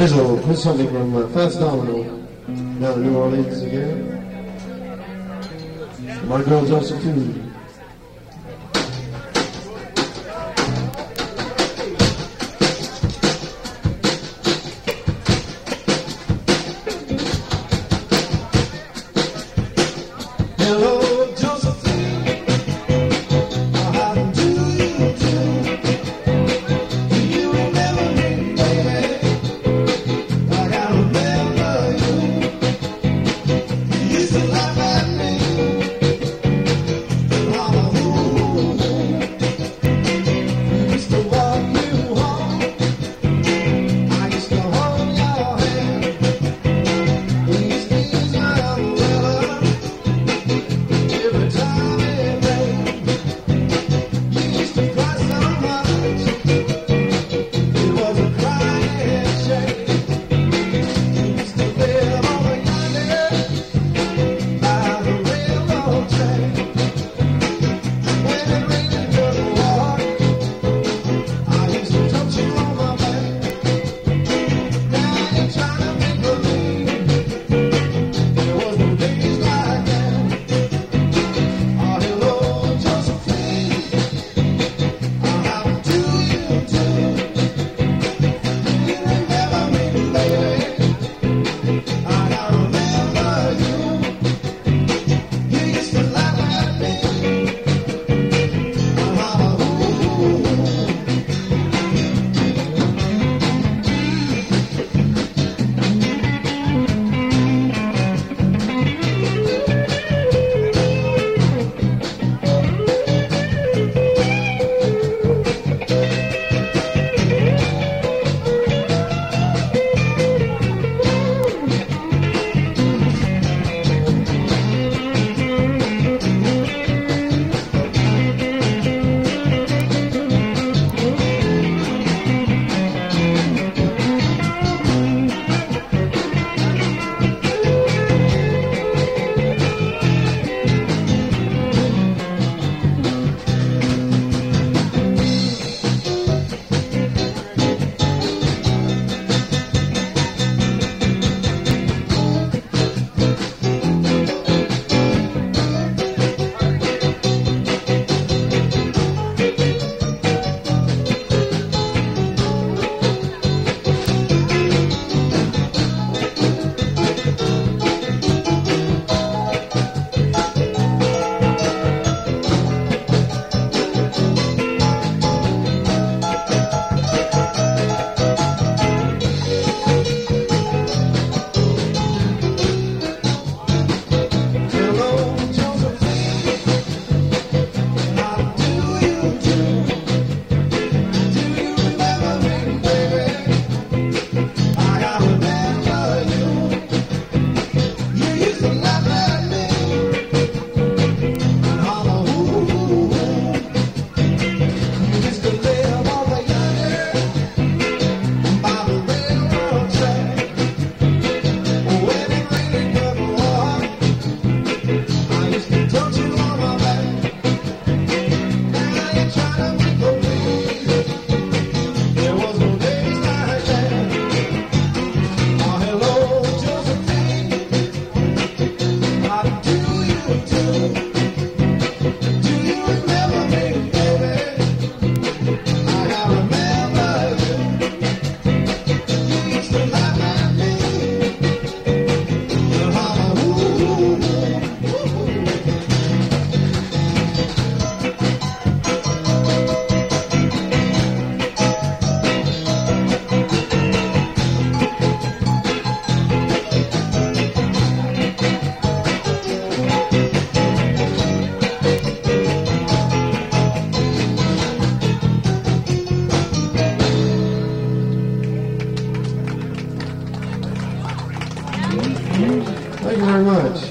Here's something from uh, Fats Domino down in New Orleans again. My girl Josephine. to laugh at me. very much.